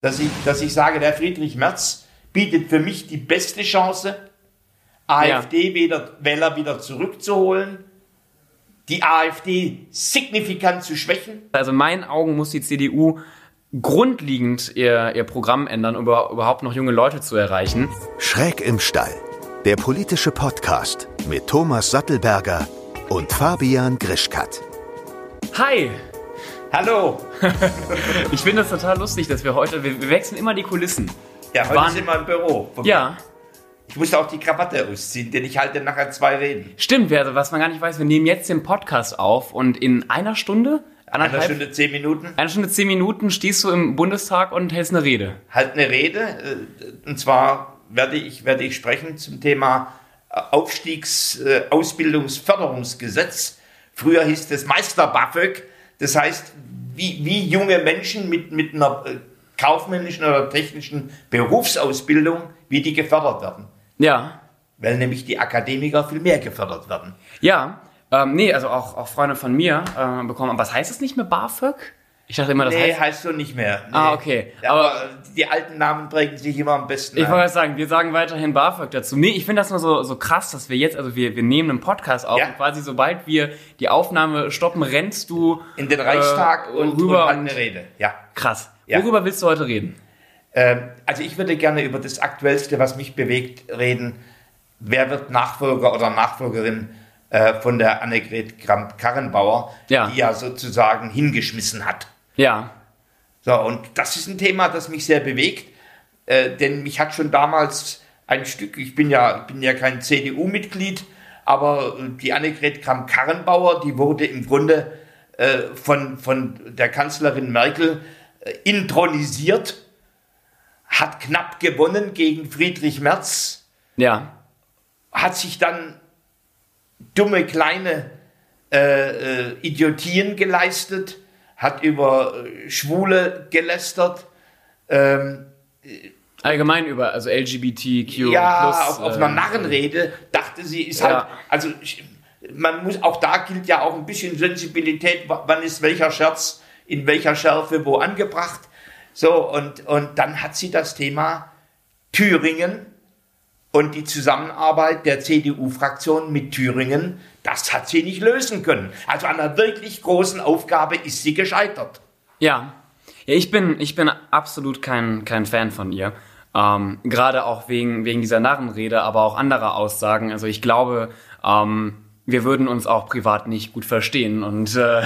dass ich, dass ich sage, der Friedrich Merz bietet für mich die beste Chance, AfD-Wähler wieder zurückzuholen, die AfD signifikant zu schwächen. Also in meinen Augen muss die CDU grundlegend ihr, ihr Programm ändern, um überhaupt noch junge Leute zu erreichen. Schräg im Stall, der politische Podcast mit Thomas Sattelberger und Fabian Grischkat. Hi! Hallo! ich finde das total lustig, dass wir heute, wir, wir wechseln immer die Kulissen. Ja, heute Waren- sind wir im Büro. Ja, Ich musste auch die Krawatte ausziehen, denn ich halte nachher zwei Reden. stimmt. Also, was man gar nicht weiß, wir nehmen jetzt den Podcast auf und in einer Stunde, Eine anderthalb, Stunde, zehn Minuten. eine Stunde zehn Minuten stehst du im Bundestag und hältst eine Rede. halt eine Rede. äh, Und zwar werde ich, werde ich sprechen zum Thema äh, Aufstiegs-, äh, Ausbildungsförderungsgesetz. Früher hieß es Meister-BAföG. Das heißt, wie, wie junge Menschen mit, mit einer äh, kaufmännischen oder technischen Berufsausbildung, wie die gefördert werden. Ja, Weil nämlich die Akademiker viel mehr gefördert werden. ja. Ähm, nee, also auch, auch Freunde von mir äh, bekommen. Aber was heißt das nicht mehr BAföG? Ich dachte immer, das Nee, heißt. heißt so nicht mehr. Nee. Ah, okay. Ja, aber, die alten Namen prägen sich immer am besten Ich wollte sagen, wir sagen weiterhin BAföG dazu. Nee, ich finde das nur so, so krass, dass wir jetzt, also wir, wir nehmen einen Podcast auf Ja. und quasi sobald wir die Aufnahme stoppen, rennst du In den Reichstag äh, und, rüber und und- eine Rede. Ja. krass. Ja. Worüber willst du heute reden? Ähm, also ich würde gerne über das Aktuellste, was mich bewegt, reden. Wer wird Nachfolger oder Nachfolgerin äh, von der Annegret Kramp-Karrenbauer, Ja. die ja sozusagen hingeschmissen hat. Ja, So, und das ist ein Thema, das mich sehr bewegt, äh, denn mich hat schon damals ein Stück, ich bin ja, bin ja kein CDU-Mitglied, aber äh, die Annegret Kramp-Karrenbauer, die wurde im Grunde äh, von, von der Kanzlerin Merkel äh, intronisiert, hat knapp gewonnen gegen Friedrich Merz, ja, hat sich dann dumme kleine äh, äh, Idiotien geleistet, hat über äh, Schwule gelästert, ähm, allgemein über, also LGBTQ+. ja, auf, auf äh, einer Narrenrede dachte sie, ist Ja. halt, also man muss, auch da gilt ja auch ein bisschen Sensibilität, wa- wann ist welcher Scherz in welcher Schärfe wo angebracht. So, und, und dann hat sie das Thema Thüringen und die Zusammenarbeit der CDU-Fraktion mit Thüringen, das hat sie nicht lösen können. Also an einer wirklich großen Aufgabe ist sie gescheitert. Ja. Ja, ich bin, ich bin absolut kein, kein Fan von ihr. Ähm, Gerade auch wegen, wegen dieser Narrenrede, aber auch anderer Aussagen. Also ich glaube, ähm, wir würden uns auch privat nicht gut verstehen. Und äh,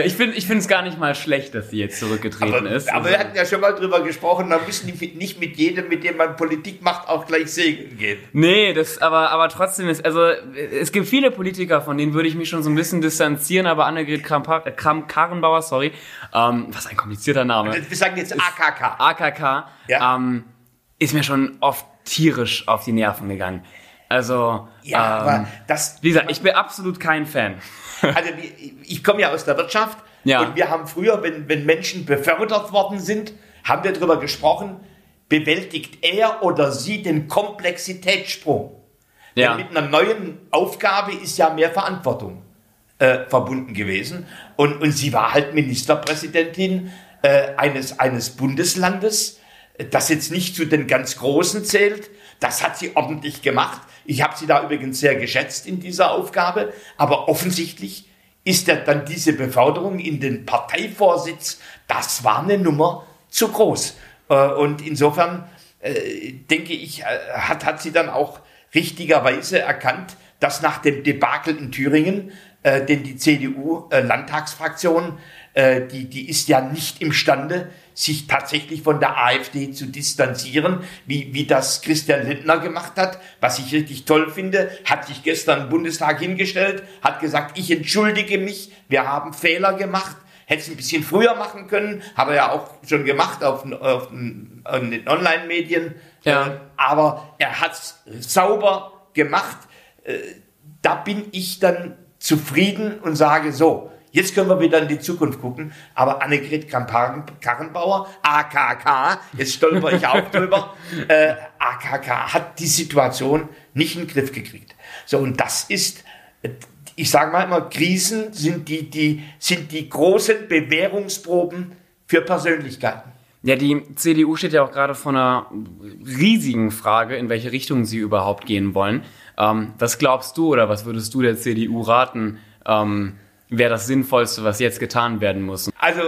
ich finde ich es gar nicht mal schlecht, dass sie jetzt zurückgetreten Aber, ist. aber wir hatten ja schon mal drüber gesprochen, da müssen die nicht mit jedem, mit dem man Politik macht, auch gleich segeln gehen. Nee, das, aber, aber trotzdem ist, also, es gibt viele Politiker, von denen würde ich mich schon so ein bisschen distanzieren, aber Annegret Kramp- äh, Kramp-Karrenbauer, sorry, ähm, was ein komplizierter Name. Wir sagen jetzt AKK. AKK, Ja. ähm, ist mir schon oft tierisch auf die Nerven gegangen. Also, Ja, ähm, aber das, wie gesagt, ich bin absolut kein Fan. also ich komme ja aus der Wirtschaft Ja. und wir haben früher, wenn, wenn Menschen befördert worden sind, haben wir darüber gesprochen, bewältigt er oder sie den Komplexitätssprung. Ja. Denn mit einer neuen Aufgabe ist ja mehr Verantwortung äh, verbunden gewesen. Und, und sie war halt Ministerpräsidentin äh, eines, eines Bundeslandes, das jetzt nicht zu den ganz Großen zählt. Das hat sie ordentlich gemacht. Ich habe sie da übrigens sehr geschätzt in dieser Aufgabe. Aber offensichtlich ist ja dann diese Beförderung in den Parteivorsitz, das war eine Nummer zu groß. Äh, Und insofern äh, denke ich, äh, hat, hat sie dann auch richtigerweise erkannt, dass nach dem Debakel in Thüringen, denn die CDU-Landtagsfraktion, äh, die, die ist ja nicht imstande, sich tatsächlich von der AfD zu distanzieren, wie, wie das Christian Lindner gemacht hat, was ich richtig toll finde, hat sich gestern im Bundestag hingestellt, hat gesagt, ich entschuldige mich, wir haben Fehler gemacht, hätte es ein bisschen früher machen können, hat er ja auch schon gemacht auf, den- auf, auf den Online-Medien. Ja. Äh, aber er hat es sauber gemacht. Äh, da bin ich dann zufrieden und sage so, jetzt können wir wieder in die Zukunft gucken. Aber Annegret Kramp-Karrenbauer, AKK, jetzt stolper ich auch drüber, äh, AKK hat die Situation nicht in den Griff gekriegt. So, und das ist, ich sage mal immer, Krisen sind die, die, sind die großen Bewährungsproben für Persönlichkeiten. Ja, die CDU steht ja auch gerade vor einer riesigen Frage, in welche Richtung sie überhaupt gehen wollen. Ähm, was glaubst du oder was würdest du der CDU raten, ähm, wäre das Sinnvollste, was jetzt getan werden muss? Also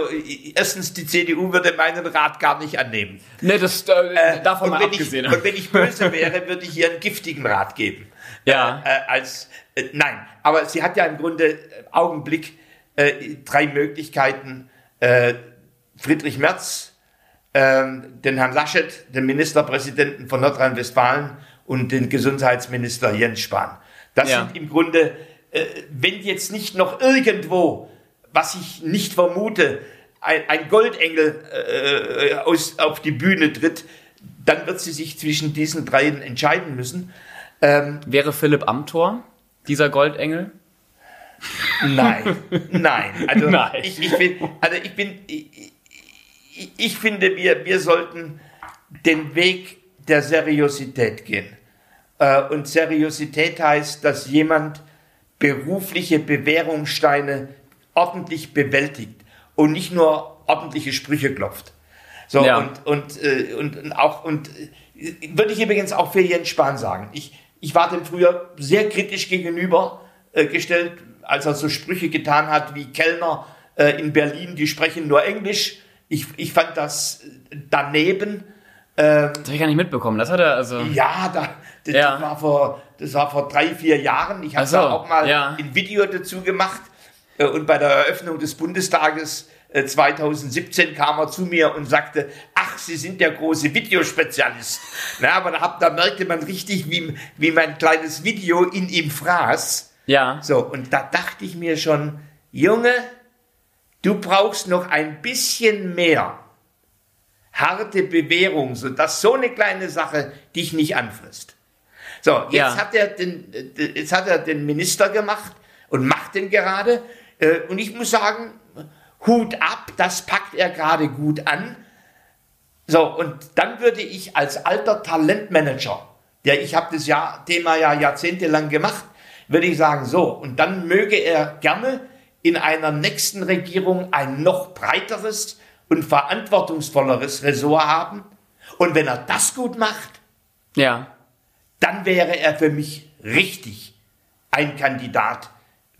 erstens, die CDU würde meinen Rat gar nicht annehmen. Ne, das äh, Äh, davon mal wenn abgesehen. Ich, und wenn ich böse wäre, würde ich ihr einen giftigen Rat geben. Ja. Äh, äh, als, äh, nein, aber sie hat ja im Grunde äh, Augenblick drei Möglichkeiten. Friedrich Merz, ähm, den Herrn Laschet, den Ministerpräsidenten von Nordrhein-Westfalen und den Gesundheitsminister Jens Spahn. Das Ja. sind im Grunde, wenn jetzt nicht noch irgendwo, was ich nicht vermute, ein, ein Goldengel äh, aus, auf die Bühne tritt, dann wird sie sich zwischen diesen dreien entscheiden müssen. Wäre Philipp Amthor dieser Goldengel? Nein, nein. Also Nein. Ich, ich bin, also ich bin, ich, ich- ich finde, wir, wir sollten den Weg der Seriosität gehen. Äh, Und Seriosität heißt, dass jemand berufliche Bewährungssteine ordentlich bewältigt und nicht nur ordentliche Sprüche klopft. So, Ja. und, und, äh, und, und auch, und äh, würde ich übrigens auch für Jens Spahn sagen. Ich, ich war dem früher sehr kritisch gegenüber äh, gestellt, als er so Sprüche getan hat wie Kellner äh, in Berlin, die sprechen nur Englisch. Ich, ich fand das daneben. Das habe ich gar nicht mitbekommen. Das hat er also. Ja, da, das, Ja. war vor, das war vor drei, vier Jahren. Ich habe so, da auch mal ja. ein Video dazu gemacht. Äh, Und bei der Eröffnung des Bundestages äh, 2017 kam er zu mir und sagte, ach, Sie sind der große Videospezialist. Na, aber da, hab, da merkte man richtig, wie, wie mein kleines Video in ihm fraß. Ja. So, und da dachte ich mir schon, Junge, du brauchst noch ein bisschen mehr harte Bewährung, sodass so eine kleine Sache dich nicht anfrisst. So, jetzt, Ja. hat er den, äh, jetzt hat er den Minister gemacht und macht den gerade. Äh, Und ich muss sagen, Hut ab, das packt er gerade gut an. So, und dann würde ich als alter Talentmanager, der ich habe das Jahr, Thema ja jahrzehntelang gemacht, würde ich sagen, so, und dann möge er gerne in einer nächsten Regierung ein noch breiteres und verantwortungsvolleres Ressort haben. Und wenn er das gut macht, Ja. Dann wäre er für mich richtig ein Kandidat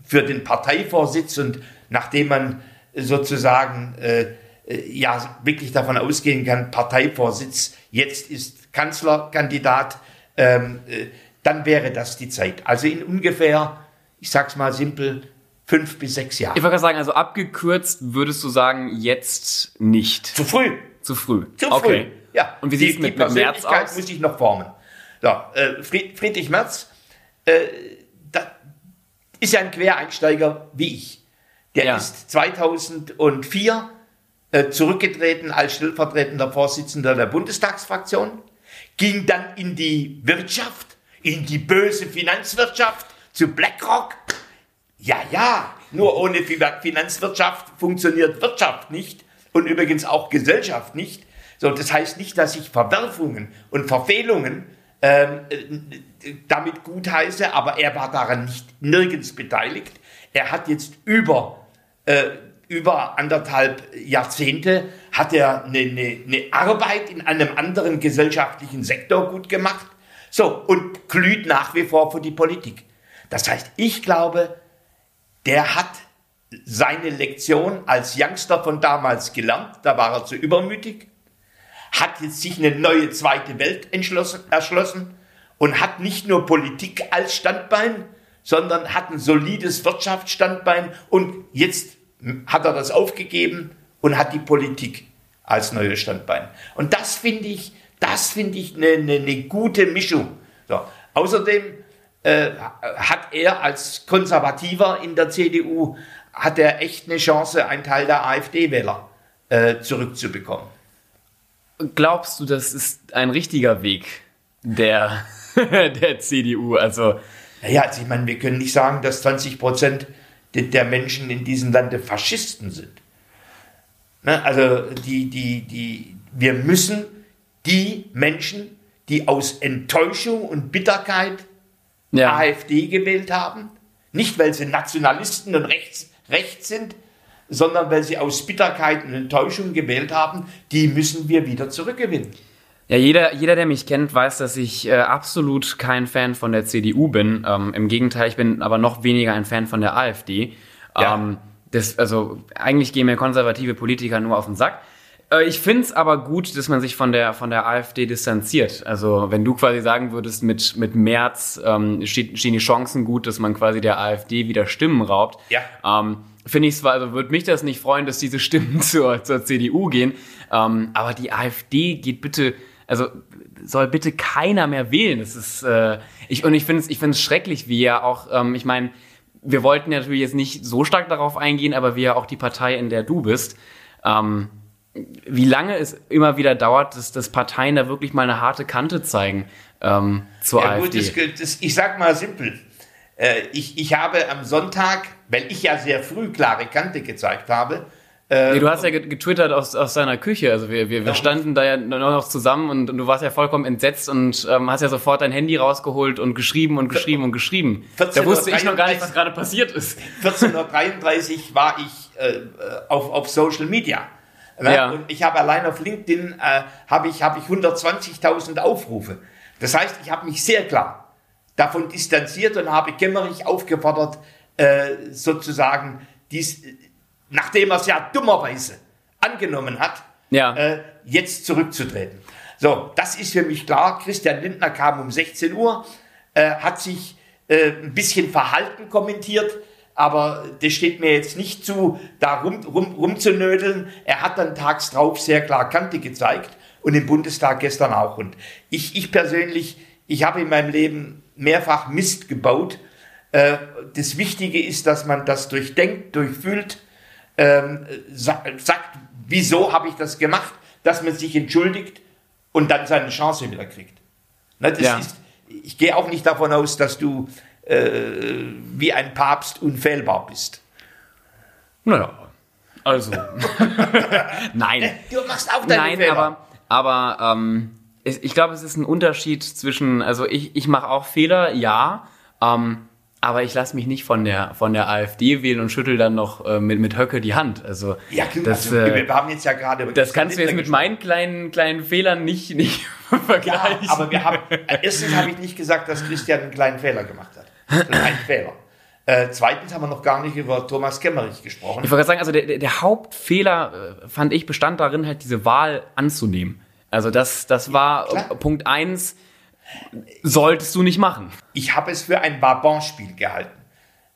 für den Parteivorsitz und nachdem man sozusagen äh, äh, ja wirklich davon ausgehen kann, Parteivorsitz jetzt ist Kanzlerkandidat, ähm, äh, dann wäre das die Zeit. Also in ungefähr, ich sag's mal simpel, fünf bis sechs Ich Jahren. wollte gerade sagen, also abgekürzt würdest du sagen, jetzt nicht. Zu früh. Zu früh. Zu okay. früh. Ja. Und wie die, sieht's mit, die mit März Persönlichkeit aus? muss ich noch formen. So, äh, Fried, Friedrich Merz äh, ist ja ein Quereinsteiger wie ich. Der Ja. ist 2004 äh, zurückgetreten als stellvertretender Vorsitzender der Bundestagsfraktion, ging dann in die Wirtschaft, in die böse Finanzwirtschaft zu BlackRock. Ja, ja, nur ohne Fi- Finanzwirtschaft funktioniert Wirtschaft nicht und übrigens auch Gesellschaft nicht. So, das heißt nicht, dass ich Verwerfungen und Verfehlungen ähm, äh, damit gutheiße, aber er war daran nicht nirgends beteiligt. Er hat jetzt über, äh, über anderthalb Jahrzehnte hat er eine, eine, eine Arbeit in einem anderen gesellschaftlichen Sektor gut gemacht. So, und glüht nach wie vor für die Politik. Das heißt, ich glaube, der hat seine Lektion als Youngster von damals gelernt, da war er zu übermütig, hat jetzt sich eine neue zweite Welt erschlossen und hat nicht nur Politik als Standbein, sondern hat ein solides Wirtschaftsstandbein und jetzt hat er das aufgegeben und hat die Politik als neues Standbein. Und das finde ich, das finde ich eine, eine, eine gute Mischung. So. Außerdem äh, hat er als Konservativer in der CDU, hat er echt eine Chance, einen Teil der AfD-Wähler äh, zurückzubekommen. Glaubst du, das ist ein richtiger Weg der, der CDU? Also, Naja, also ich meine, wir können nicht sagen, dass 20 Prozent der Menschen in diesem Lande Faschisten sind. Ne? Also die, die, die, wir müssen die Menschen, die aus Enttäuschung und Bitterkeit ja. AfD gewählt haben, nicht weil sie Nationalisten und rechts, rechts sind, sondern weil sie aus Bitterkeit und Enttäuschung gewählt haben, die müssen wir wieder zurückgewinnen. Ja, jeder, jeder, der mich kennt, weiß, dass ich äh, absolut kein Fan von der CDU bin. Ähm, Im Gegenteil, ich bin aber noch weniger ein Fan von der AfD. Ja. Ähm, das, also eigentlich gehen mir konservative Politiker nur auf den Sack. Äh, ich finde es aber gut, dass man sich von der, von der AfD distanziert. Also wenn du quasi sagen würdest, mit, mit März ähm, stehen die Chancen gut, dass man quasi der AfD wieder Stimmen raubt. Ja. Ähm, finde ich zwar, also würde mich das nicht freuen, dass diese Stimmen zur, zur CDU gehen, ähm, aber die AfD geht bitte also soll bitte keiner mehr wählen. Das ist äh, ich und ich finde es ich finde es schrecklich, wie ja auch ähm, ich meine, wir wollten ja natürlich jetzt nicht so stark darauf eingehen, aber wie ja auch die Partei, in der du bist, ähm, wie lange es immer wieder dauert, dass, dass Parteien da wirklich mal eine harte Kante zeigen ähm, zur ja, AfD. Gut, das, das, ich sag mal simpel. Äh, ich, ich habe am Sonntag, weil ich ja sehr früh klare Kante gezeigt habe, äh, nee, du hast ja getwittert aus, aus seiner Küche. Also wir, wir, wir standen da ja nur noch zusammen und, und du warst ja vollkommen entsetzt und ähm, hast ja sofort dein Handy rausgeholt und geschrieben und geschrieben und geschrieben. Da wusste ich noch gar nicht, was gerade passiert ist. 14.33 Uhr war ich äh, auf, auf Social Media. Ne? Ja. Und ich habe allein auf LinkedIn äh, habe ich, hab ich 120.000 Aufrufe. Das heißt, ich habe mich sehr klar davon distanziert und habe Gemmerich aufgefordert, äh, sozusagen dies, nachdem er es ja dummerweise angenommen hat, ja. äh, jetzt zurückzutreten. So, das ist für mich klar. Christian Lindner kam um 16 Uhr, äh, hat sich äh, ein bisschen verhalten kommentiert, aber das steht mir jetzt nicht zu, da rum, rum, rumzunödeln. Er hat dann tags drauf sehr klar Kante gezeigt und im Bundestag gestern auch. Und ich, ich persönlich, ich habe in meinem Leben mehrfach Mist gebaut. Äh, das Wichtige ist, dass man das durchdenkt, durchfühlt ähm, sagt, wieso habe ich das gemacht, dass man sich entschuldigt und dann seine Chance wieder kriegt. Ne, das ja. ist, ich gehe auch nicht davon aus, dass du äh, wie ein Papst unfehlbar bist. Naja, also. Nein. Du machst auch deine Nein, Fehler. aber, aber ähm, ich glaube, es ist ein Unterschied zwischen, also ich, ich mache auch Fehler, ja. Ähm, aber ich lasse mich nicht von der, von der AfD wählen und schüttel dann noch äh, mit, mit Höcke die Hand. Also, ja, das, also, äh, wir haben jetzt ja gerade. Das kannst du jetzt mit meinen kleinen, kleinen Fehlern nicht, nicht vergleichen. Ja, aber wir haben, äh, erstens habe ich nicht gesagt, dass Christian einen kleinen Fehler gemacht hat. Das ein Fehler. Äh, zweitens haben wir noch gar nicht über Thomas Kemmerich gesprochen. Ich wollte sagen, also der, der Hauptfehler, äh, fand ich, bestand darin, halt diese Wahl anzunehmen. Also das, das war ja, Punkt eins solltest du nicht machen. Ich habe es für ein Barbon-Spiel gehalten.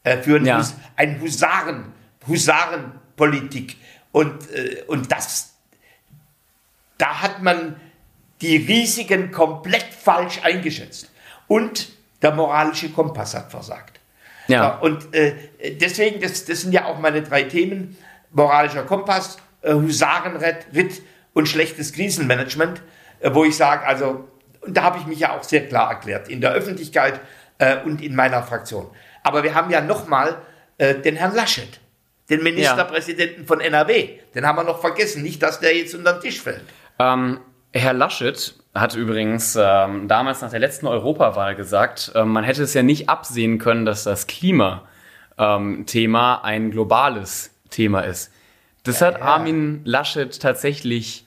Äh, für ein, ja. Hus ein Husaren, Husarenpolitik. Und, äh, und das, da hat man die Risiken komplett falsch eingeschätzt. Und der moralische Kompass hat versagt. Ja. ja und äh, deswegen, das, das sind ja auch meine drei Themen. Moralischer Kompass, äh, Husarenritt und schlechtes Krisenmanagement, äh, wo ich sage, also und da habe ich mich ja auch sehr klar erklärt, in der Öffentlichkeit äh, und in meiner Fraktion. Aber wir haben ja nochmal äh, den Herrn Laschet, den Ministerpräsidenten ja. von NRW. Den haben wir noch vergessen, nicht, dass der jetzt unter den Tisch fällt. Ähm, Herr Laschet hat übrigens ähm, damals nach der letzten Europawahl gesagt, äh, man hätte es ja nicht absehen können, dass das Klimathema ähm, ein globales Thema ist. Das ja, hat Armin Laschet tatsächlich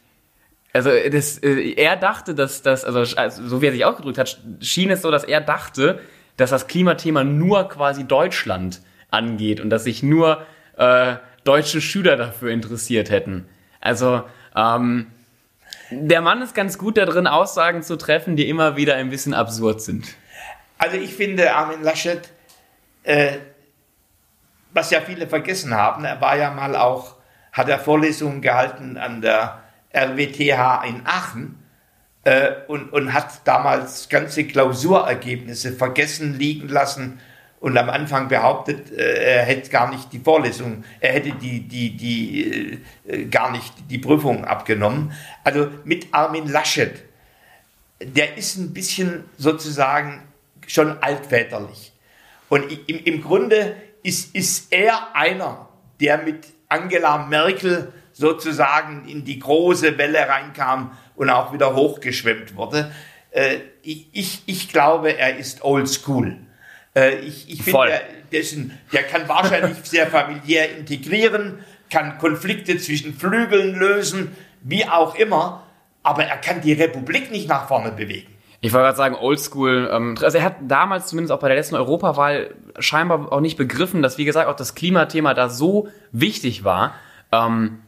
also das, äh, er dachte, dass das, also, also so wie er sich ausgedrückt hat, schien es so, dass er dachte, dass das Klimathema nur quasi Deutschland angeht und dass sich nur äh, deutsche Schüler dafür interessiert hätten. Also ähm, der Mann ist ganz gut darin, Aussagen zu treffen, die immer wieder ein bisschen absurd sind. Also ich finde Armin Laschet, äh, was ja viele vergessen haben, er war ja mal auch, hat er Vorlesungen gehalten an der RWTH in Aachen äh, und, und hat damals ganze Klausurergebnisse vergessen liegen lassen und am Anfang behauptet, äh, er hätte gar nicht die Vorlesung, er hätte die, die, die, äh, gar nicht die Prüfung abgenommen. Also mit Armin Laschet, der ist ein bisschen sozusagen schon altväterlich. Und im, im Grunde ist, ist er einer, der mit Angela Merkel sozusagen in die große Welle reinkam und auch wieder hochgeschwemmt wurde. Äh, ich, ich glaube, er ist old school. Äh, ich ich finde, der, der, der kann wahrscheinlich sehr familiär integrieren, kann Konflikte zwischen Flügeln lösen, wie auch immer, aber er kann die Republik nicht nach vorne bewegen. Ich wollte gerade sagen, oldschool. Ähm, also er hat damals zumindest auch bei der letzten Europawahl scheinbar auch nicht begriffen, dass, wie gesagt, auch das Klimathema da so wichtig war. Ähm,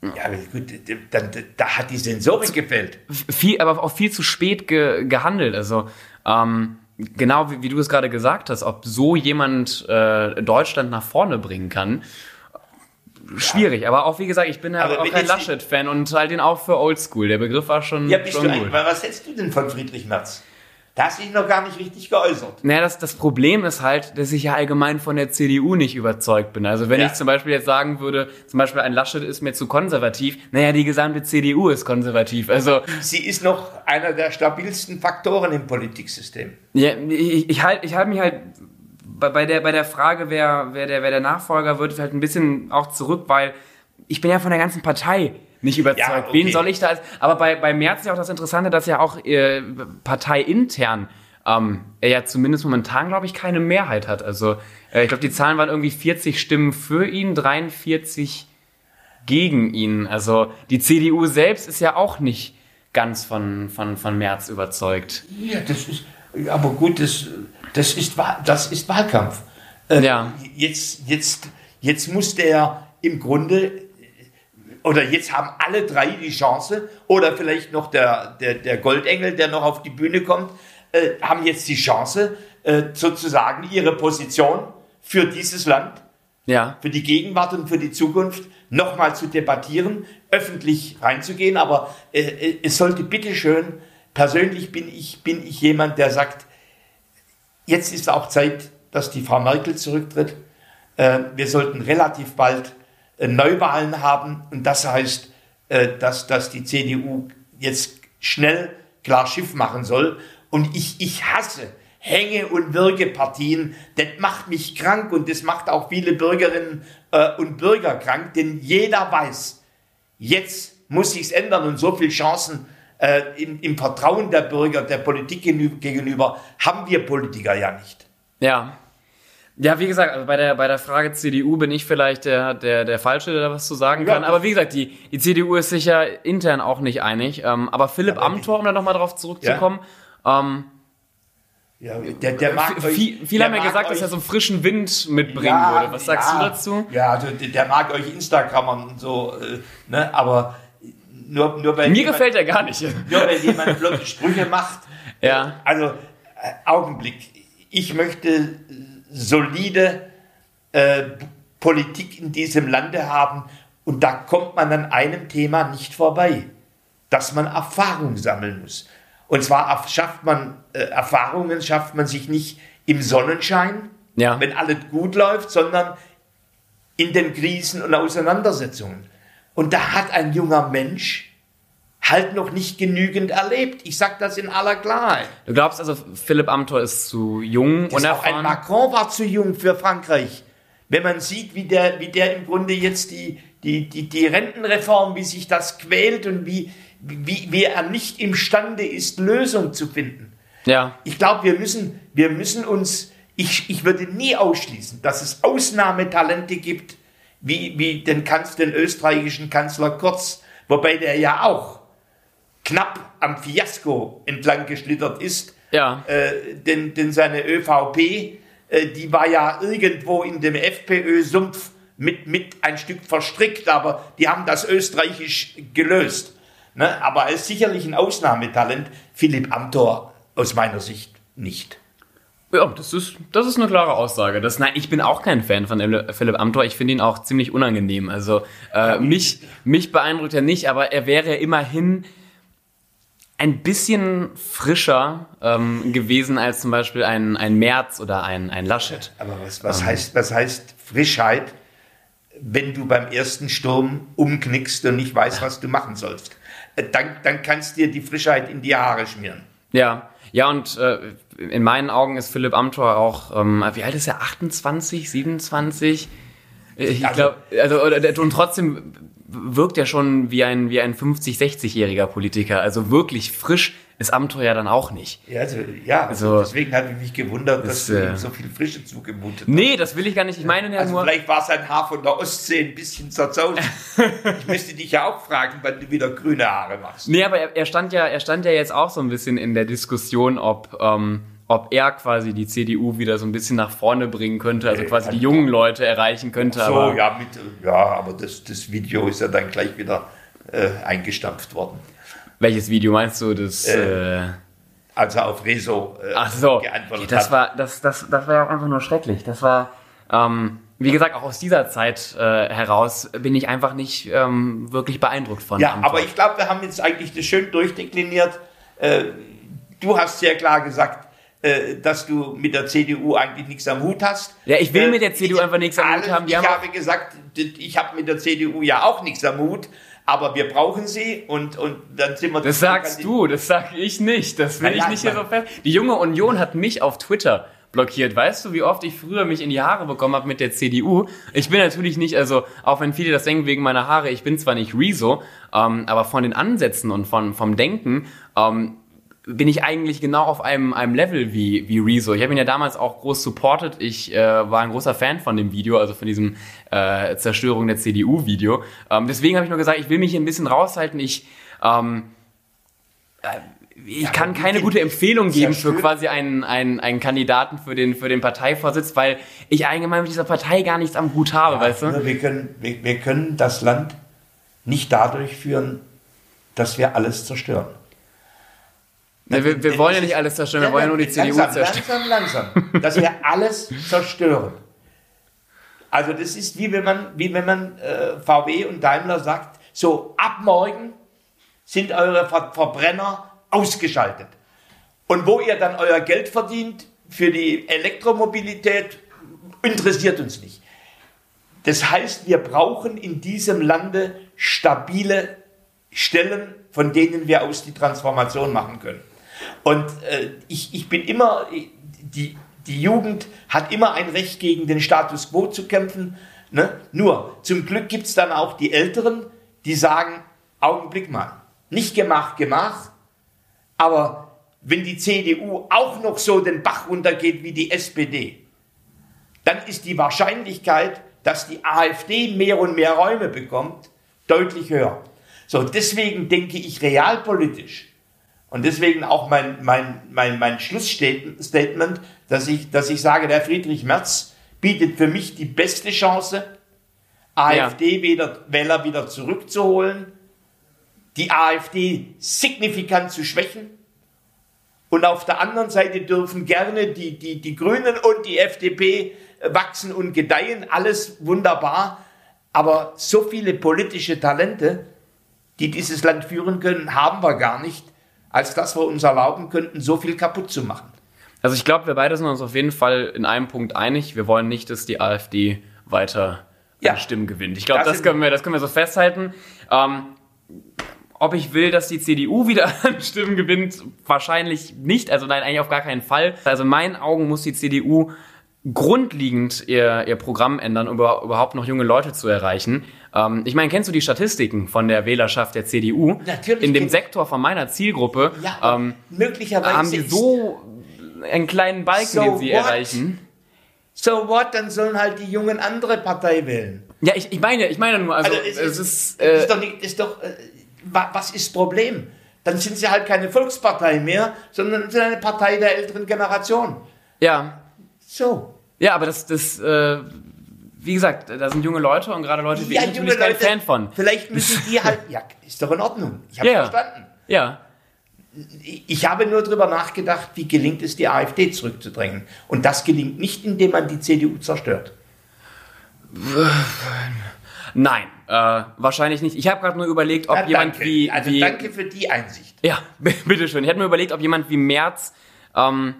ja, gut, da, da, hat die Sensorik gefällt. Viel, aber auch viel zu spät ge, gehandelt. Also ähm, genau wie, wie, du es gerade gesagt hast, ob so jemand äh, Deutschland nach vorne bringen kann. Schwierig, ja. aber auch wie gesagt, ich bin ja aber auch kein Laschet-Fan und halte ihn auch für Oldschool. Der Begriff war schon. Ja, bist schon du gut. Was hältst du denn von Friedrich Merz? Da hast du dich noch gar nicht richtig geäußert. Naja, das, das Problem ist halt, dass ich ja allgemein von der CDU nicht überzeugt bin. Also wenn ja. ich zum Beispiel jetzt sagen würde, zum Beispiel ein Laschet ist mir zu konservativ, naja, die gesamte CDU ist konservativ. Also Sie ist noch einer der stabilsten Faktoren im Politiksystem. Ja, ich, ich halte ich halt mich halt bei, bei, der, bei der Frage, wer, wer, der, wer der Nachfolger wird, halt ein bisschen auch zurück, weil ich bin ja von der ganzen Partei nicht überzeugt. Ja, okay. Wen soll ich da als. Aber bei, bei Merz ist ja auch das Interessante, dass ja auch äh, parteiintern ähm, er ja zumindest momentan, glaube ich, keine Mehrheit hat. Also äh, ich glaube, die Zahlen waren irgendwie 40 Stimmen für ihn, 43 gegen ihn. Also die CDU selbst ist ja auch nicht ganz von, von, von Merz überzeugt. Ja, das ist. Aber gut, das, das, ist, das ist Wahlkampf. Äh, ja. Jetzt, jetzt, jetzt muss der im Grunde oder jetzt haben alle drei die Chance, oder vielleicht noch der, der, der Goldengel, der noch auf die Bühne kommt, äh, haben jetzt die Chance, äh, sozusagen ihre Position für dieses Land, ja. für die Gegenwart und für die Zukunft nochmal zu debattieren, öffentlich reinzugehen. Aber äh, äh, es sollte bitteschön, persönlich bin ich, bin ich jemand, der sagt, jetzt ist auch Zeit, dass die Frau Merkel zurücktritt. Äh, wir sollten relativ bald äh, Neuwahlen haben. Und das heißt, äh, dass, dass die CDU jetzt schnell klar Schiff machen soll. Und ich, ich hasse Hänge- und Würgepartien. Das macht mich krank und das macht auch viele Bürgerinnen und Bürger krank, denn jeder weiß, jetzt muss sich's ändern und so viele Chancen äh, im, im Vertrauen der Bürger, der Politik gegenüber, haben wir Politiker ja nicht. Ja, ja, wie gesagt, also bei der, bei der Frage CDU bin ich vielleicht der, der, der Falsche, der was zu sagen kann. Aber wie gesagt, die, die CDU ist sich ja intern auch nicht einig. Ähm, aber Philipp aber Amthor, um da nochmal drauf zurückzukommen, ja. ähm, ja, der, der mag viel, euch, viele haben ja gesagt, dass er so einen frischen Wind mitbringen ja, würde. Was sagst ja, du dazu? Ja, also der, der mag euch Instagrammern und so, äh, ne? aber nur, nur weil. Mir jemand, gefällt er gar nicht. Nur weil jemand flotte Sprüche macht. Ja. Also, äh, Augenblick. Ich möchte solide äh, Politik in diesem Lande haben. Und da kommt man an einem Thema nicht vorbei, dass man Erfahrung sammeln muss. Und zwar schafft man äh, Erfahrungen, schafft man sich nicht im Sonnenschein, ja. wenn alles gut läuft, sondern in den Krisen und Auseinandersetzungen. Und da hat ein junger Mensch halt noch nicht genügend erlebt. Ich sage das in aller Klarheit. Du glaubst also, Philipp Amthor ist zu jung und auch ein Macron war zu jung für Frankreich. Wenn man sieht, wie der, wie der im Grunde jetzt die, die, die, die Rentenreform, wie sich das quält und wie, wie, wie er nicht imstande ist, Lösungen zu finden. Ja. Ich glaube, wir müssen, wir müssen uns, ich, ich würde nie ausschließen, dass es Ausnahmetalente gibt, wie, wie den, Kanz, den österreichischen Kanzler Kurz, wobei der ja auch knapp am Fiasko entlang geschlittert ist. Ja. Äh, denn, denn seine ÖVP, äh, die war ja irgendwo in dem FPÖ-Sumpf mit, mit ein Stück verstrickt, aber die haben das österreichisch gelöst. Ne? Aber er ist sicherlich ein Ausnahmetalent. Philipp Amthor aus meiner Sicht nicht. Ja, das ist, das ist eine klare Aussage. Das, nein, ich bin auch kein Fan von Philipp Amthor. Ich finde ihn auch ziemlich unangenehm. Also äh, mich, mich beeindruckt er nicht, aber er wäre immerhin ein bisschen frischer ähm, gewesen als zum Beispiel ein, ein Merz oder ein, ein Laschet. Aber was, was, ähm. heißt, was heißt Frischheit, wenn du beim ersten Sturm umknickst und nicht weißt, was du machen sollst? Äh, dann, dann kannst du dir die Frischheit in die Haare schmieren. Ja, ja, und äh, in meinen Augen ist Philipp Amthor auch, ähm, wie alt ist er? 28, 27? Ich also, glaube, also, und trotzdem wirkt ja schon wie ein, wie ein 50-, 60-jähriger Politiker. Also wirklich frisch das Abenteuer dann auch nicht. Ja, also, ja also, deswegen habe ich mich gewundert, dass du ihm äh, so viel Frische zugemutet hast. Nee, das will ich gar nicht. Ich meine ja also nur. Vielleicht war sein Haar von der Ostsee ein bisschen zerzaust. ich müsste dich ja auch fragen, wann du wieder grüne Haare machst. Nee, aber er, er, stand ja, er stand ja jetzt auch so ein bisschen in der Diskussion, ob. Ähm, ob er quasi die CDU wieder so ein bisschen nach vorne bringen könnte, also quasi die jungen Leute erreichen könnte. So, aber ja, mit, ja, aber das, das Video ist ja dann gleich wieder äh, eingestampft worden. Welches Video meinst du? Das, äh, äh, als er auf Rezo äh, Ach so. geantwortet das hat. War, das, das, das war ja auch einfach nur schrecklich. Das war, ähm, wie gesagt, auch aus dieser Zeit äh, heraus bin ich einfach nicht ähm, wirklich beeindruckt von. Ja, aber ich glaube, wir haben jetzt eigentlich das schön durchdekliniert. Äh, du hast sehr klar gesagt, äh, dass du mit der CDU eigentlich nichts am Hut hast. Ja, ich will äh, mit der CDU ich, einfach nichts am Hut haben. Die ich haben habe gesagt, ich habe mit der CDU ja auch nichts am Hut, aber wir brauchen sie und, und dann sind wir... Das sagst du, das sage ich nicht. Das will ich nicht hier so fest... Die junge Union hat mich auf Twitter blockiert. Weißt du, wie oft ich früher mich in die Haare bekommen habe mit der CDU? Ich bin natürlich nicht, also auch wenn viele das denken wegen meiner Haare, ich bin zwar nicht Rezo, ähm, aber von den Ansätzen und von, vom Denken ähm, bin ich eigentlich genau auf einem, einem Level wie, wie Rezo. Ich habe ihn ja damals auch groß supported. Ich äh, war ein großer Fan von dem Video, also von diesem äh, Zerstörung der CDU-Video. Ähm, deswegen habe ich nur gesagt, ich will mich hier ein bisschen raushalten. Ich, ähm, äh, ich ja, kann keine gute Empfehlung geben für quasi einen, einen, einen Kandidaten für den, für den Parteivorsitz, weil ich allgemein mit dieser Partei gar nichts am Hut habe, ja, weißt du? Wir können, wir, wir können das Land nicht dadurch führen, dass wir alles zerstören. Ja, wir, wir wollen ja nicht alles zerstören, wir wollen ja nur die CDU langsam, zerstören. Langsam, langsam. Dass wir alles zerstören. Also das ist wie wenn man, wie wenn man äh, VW und Daimler sagt, so ab morgen sind eure Ver Verbrenner ausgeschaltet. Und wo ihr dann euer Geld verdient für die Elektromobilität, interessiert uns nicht. Das heißt, wir brauchen in diesem Lande stabile Stellen, von denen wir aus die Transformation machen können. Und äh, ich, ich bin immer, die, die Jugend hat immer ein Recht gegen den Status quo zu kämpfen. Ne? Nur, zum Glück gibt es dann auch die Älteren, die sagen, Augenblick mal, nicht gemacht, gemacht, aber wenn die CDU auch noch so den Bach runtergeht wie die SPD, dann ist die Wahrscheinlichkeit, dass die AfD mehr und mehr Räume bekommt, deutlich höher. So, deswegen denke ich realpolitisch und deswegen auch mein, mein, mein, mein Schlussstatement, dass ich, dass ich sage, der Friedrich Merz bietet für mich die beste Chance, AfD-Wähler wieder zurückzuholen, die AfD signifikant zu schwächen. Und auf der anderen Seite dürfen gerne die, die, die Grünen und die FDP wachsen und gedeihen, alles wunderbar. Aber so viele politische Talente, die dieses Land führen können, haben wir gar nicht als dass wir uns erlauben könnten, so viel kaputt zu machen. Also ich glaube, wir beide sind uns auf jeden Fall in einem Punkt einig. Wir wollen nicht, dass die AfD weiter ja. Stimmen gewinnt. Ich glaube, das, das, können wir, das können wir so festhalten. Ähm, ob ich will, dass die CDU wieder an Stimmen gewinnt, wahrscheinlich nicht. Also nein, eigentlich auf gar keinen Fall. Also in meinen Augen muss die CDU grundlegend ihr, ihr Programm ändern, um überhaupt noch junge Leute zu erreichen. Ähm, ich meine, kennst du die Statistiken von der Wählerschaft der CDU? Natürlich. In dem Sektor von meiner Zielgruppe ja, ähm, möglicherweise haben die so einen kleinen Balken, so den sie what? erreichen. So what? Dann sollen halt die Jungen andere Partei wählen. Ja, ich, ich meine, ich meine nur, also, also es, es ist, äh, ist doch nicht, ist doch, äh, was ist das Problem? Dann sind sie halt keine Volkspartei mehr, sondern sind eine Partei der älteren Generation. Ja. So. Ja, aber das, das, äh, wie gesagt, da sind junge Leute und gerade Leute wie ja, ich natürlich kein Fan von. Vielleicht müssen die halt, ja, ist doch in Ordnung. Ich habe ja. verstanden. Ja. Ich habe nur darüber nachgedacht, wie gelingt es, die AfD zurückzudrängen. Und das gelingt nicht, indem man die CDU zerstört. Nein, äh, wahrscheinlich nicht. Ich habe gerade nur überlegt, ob ja, jemand wie, also wie. danke für die Einsicht. Ja, bitteschön. Ich habe mir überlegt, ob jemand wie Merz ähm,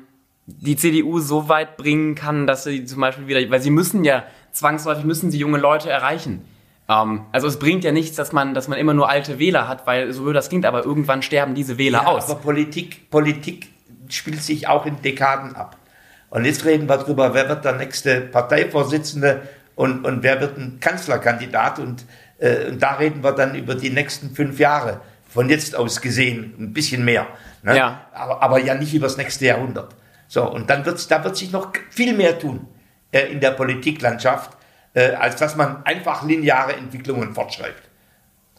die CDU so weit bringen kann, dass sie zum Beispiel wieder, weil sie müssen ja, zwangsläufig müssen sie junge Leute erreichen. Ähm, also es bringt ja nichts, dass man, dass man immer nur alte Wähler hat, weil so das klingt, aber irgendwann sterben diese Wähler ja, aus. Aber Politik, Politik spielt sich auch in Dekaden ab. Und jetzt reden wir darüber, wer wird der nächste Parteivorsitzende und, und wer wird ein Kanzlerkandidat und, äh, und da reden wir dann über die nächsten fünf Jahre von jetzt aus gesehen ein bisschen mehr. Ne? Ja. Aber, aber ja nicht übers nächste Jahrhundert. So, und dann wird's, da wird sich noch viel mehr tun äh, in der Politiklandschaft, äh, als dass man einfach lineare Entwicklungen fortschreibt.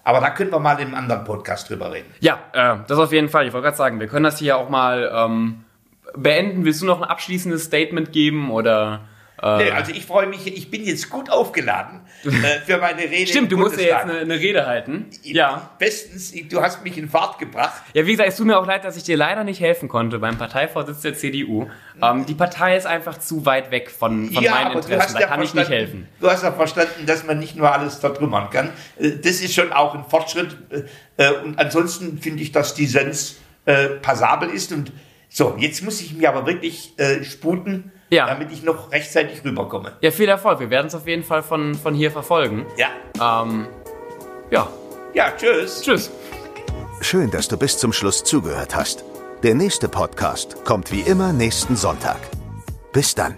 Aber da können wir mal in einem anderen Podcast drüber reden. Ja, äh, das auf jeden Fall. Ich wollte gerade sagen, wir können das hier auch mal ähm, beenden. Willst du noch ein abschließendes Statement geben oder? Nee, also ich freue mich, ich bin jetzt gut aufgeladen äh, für meine Rede. Stimmt, im du musst ja jetzt eine, eine Rede halten. Ja. Bestens, du hast mich in Fahrt gebracht. Ja, wie gesagt, es tut mir auch leid, dass ich dir leider nicht helfen konnte beim Parteivorsitz der CDU. Ähm, die Partei ist einfach zu weit weg von, von meinen Interessen. Da kann ich nicht helfen. Du hast ja verstanden, dass man nicht nur alles zertrümmern kann. Äh, Das ist schon auch ein Fortschritt. Äh, Und ansonsten finde ich, dass die Sens äh, passabel ist. Und so, jetzt muss ich mich aber wirklich äh, sputen, Ja. damit ich noch rechtzeitig rüberkomme. Ja, viel Erfolg. Wir werden es auf jeden Fall von, von hier verfolgen. Ja, Ähm, ja, ja, tschüss. tschüss. Schön, dass du bis zum Schluss zugehört hast. Der nächste Podcast kommt wie immer nächsten Sonntag. Bis dann.